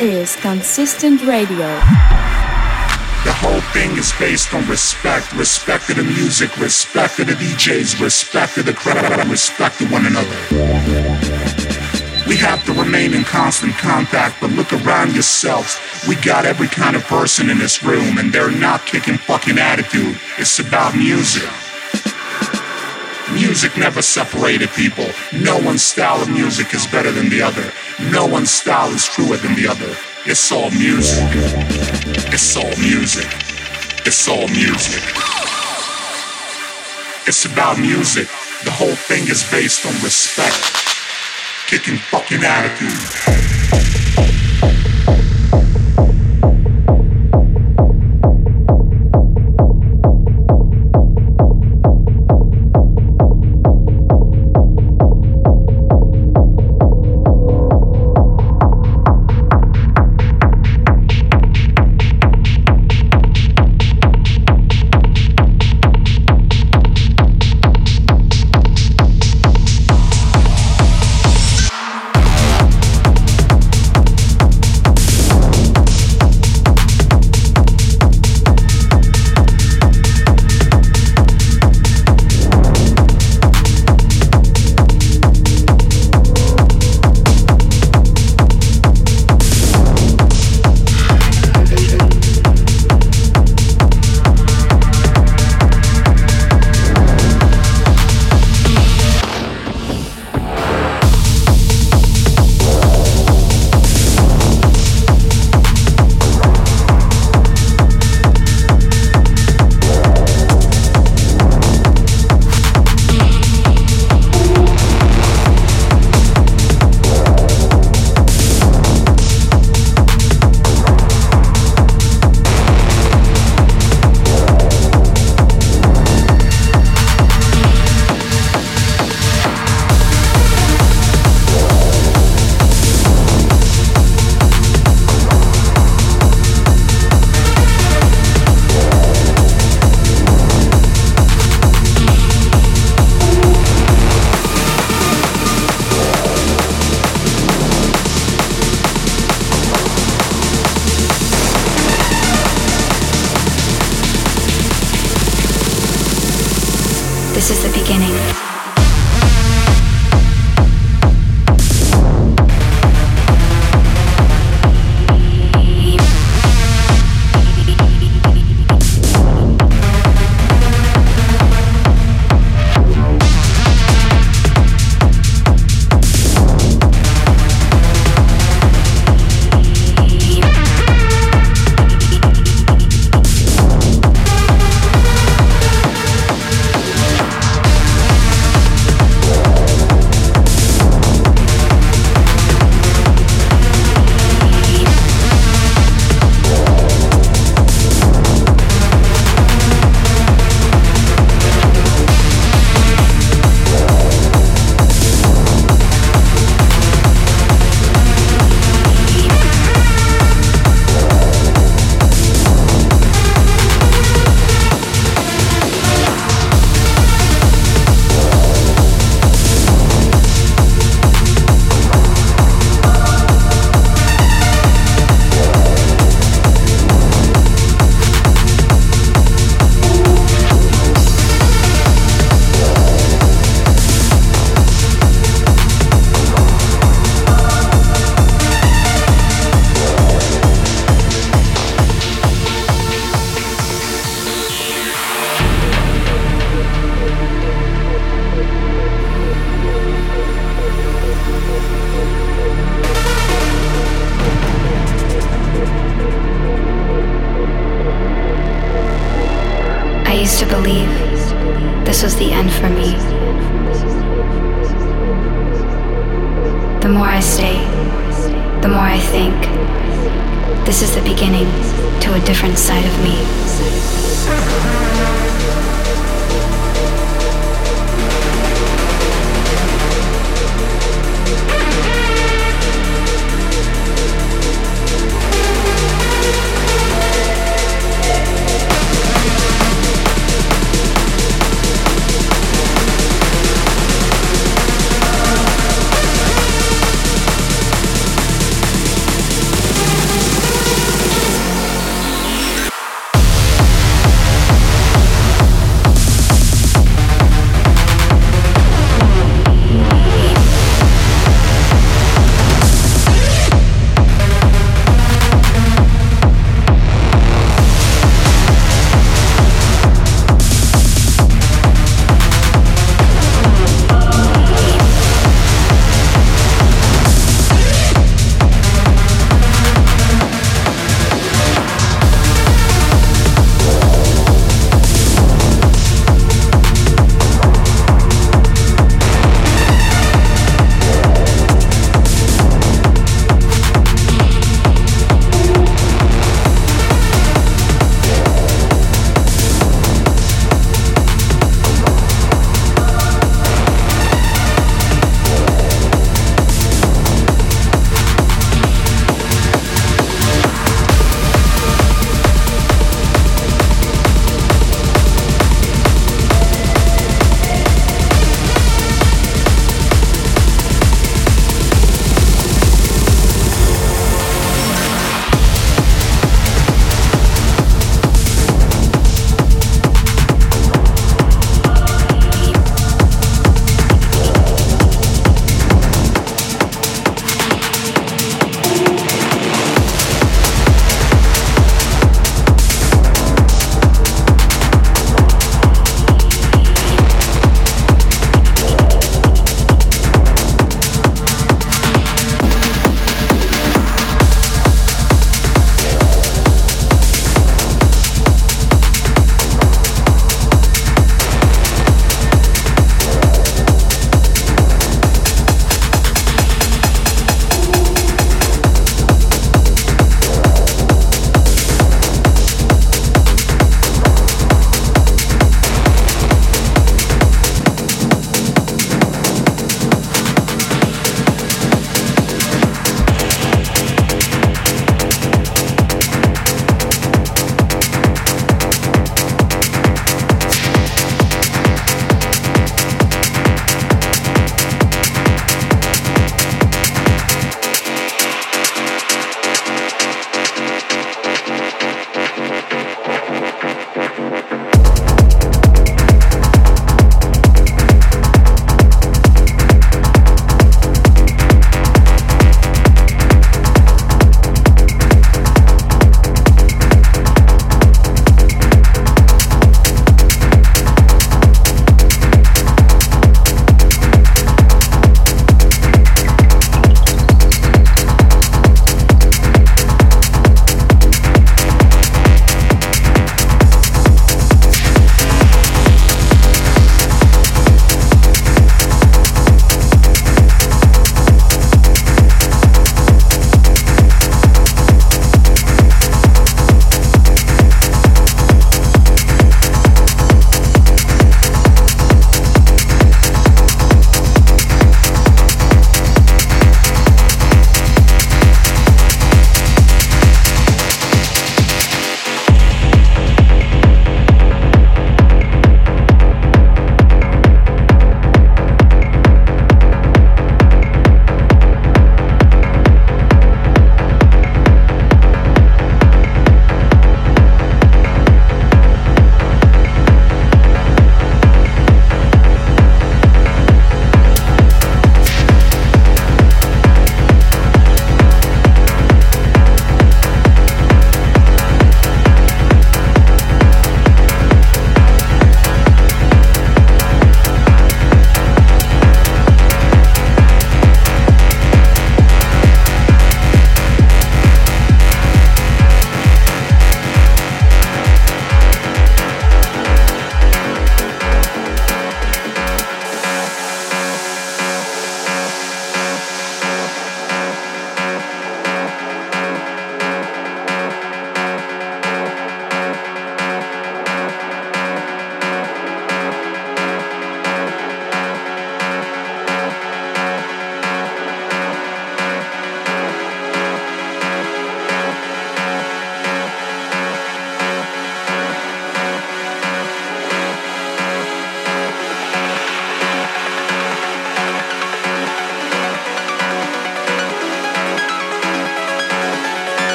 Is Consistent Radio. The whole thing is based on respect. Respect to the music, respect to the DJs, respect to the crowd, respect to one another. We have to remain in constant contact, but look around yourselves. We got every kind of person in this room, and they're not kicking fucking attitude. It's about music. Music never separated people. No one's style of music is better than the other. No one's style is truer than the other. It's all music. It's all music. It's all music. It's about music. The whole thing is based on respect. Kicking fucking attitude.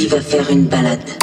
Sokovie va faire une balade.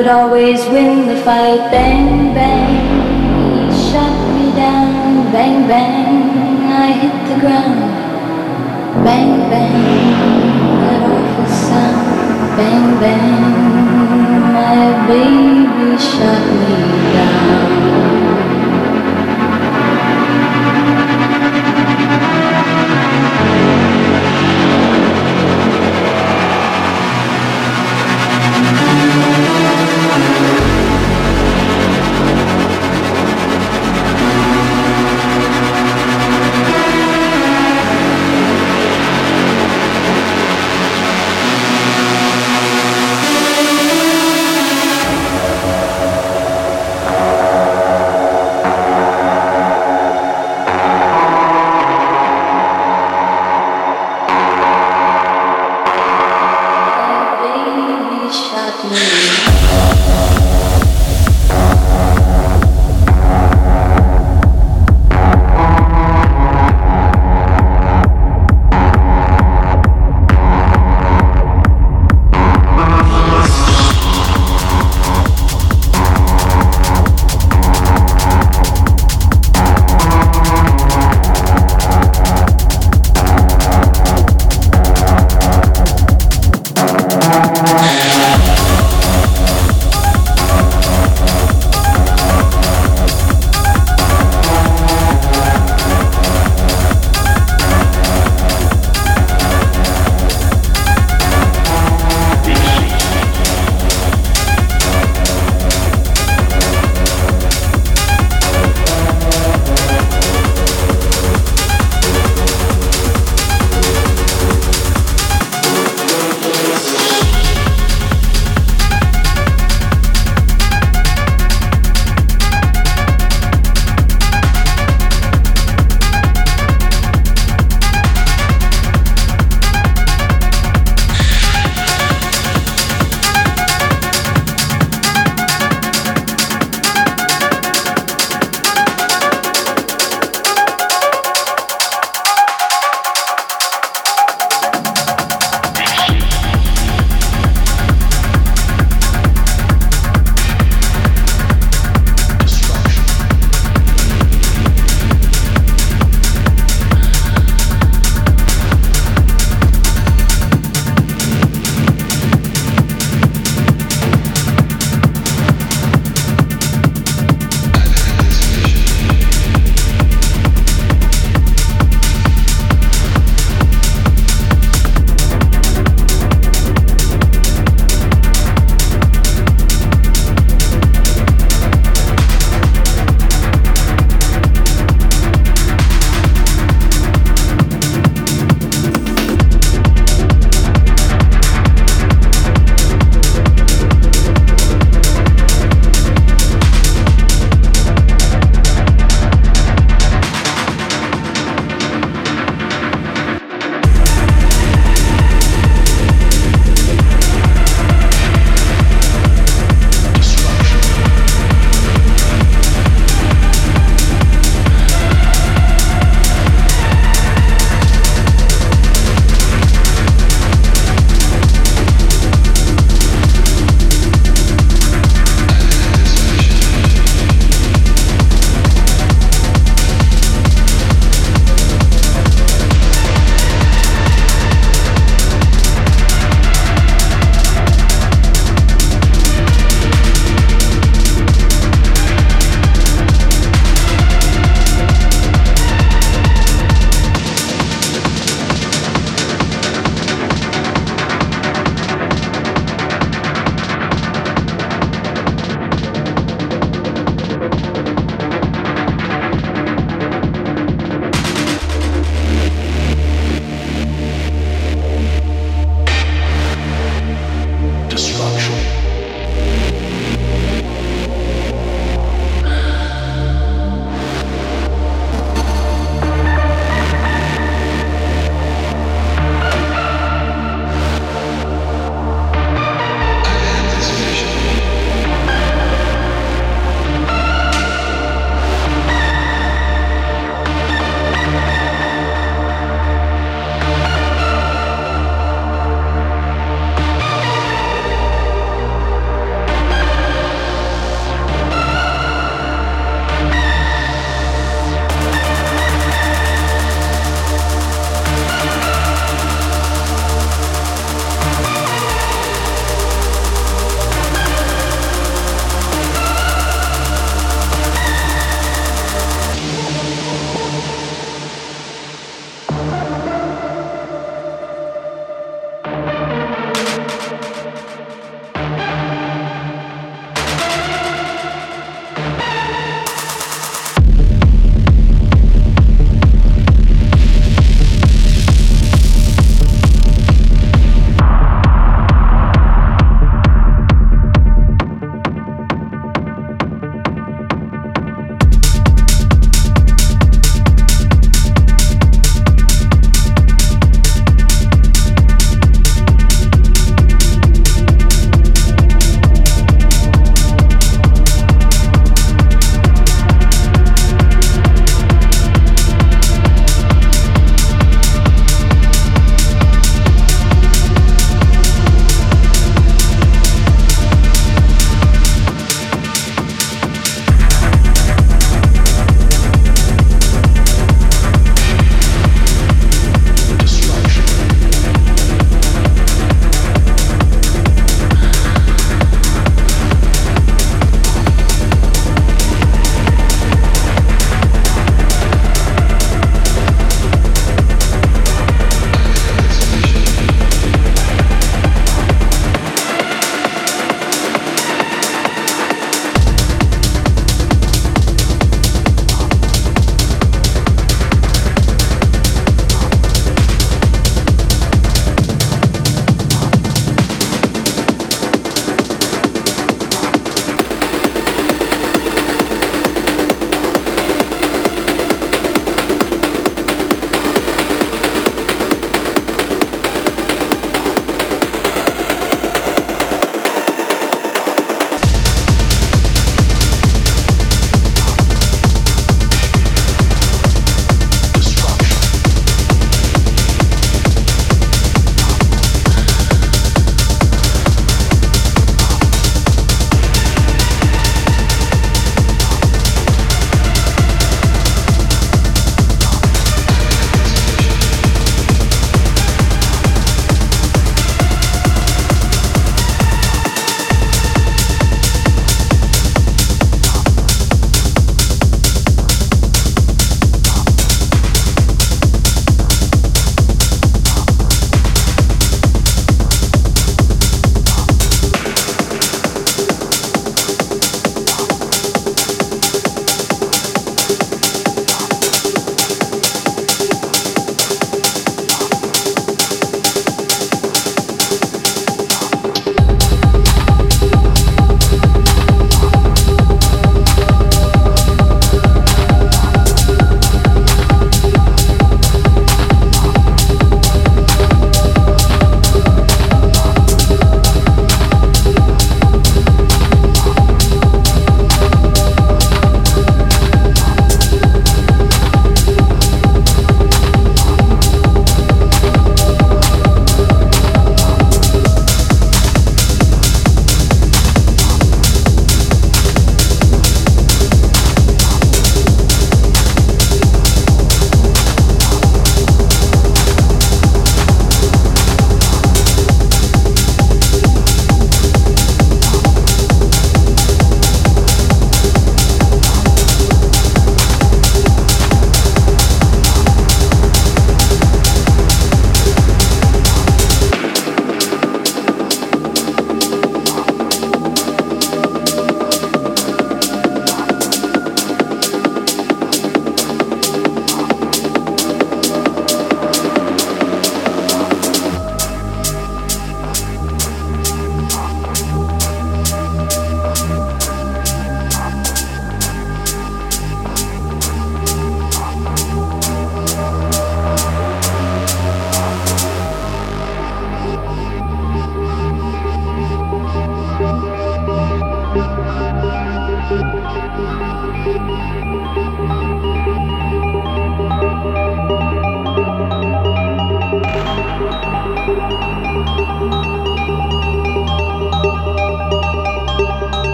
Would always win the fight. Bang,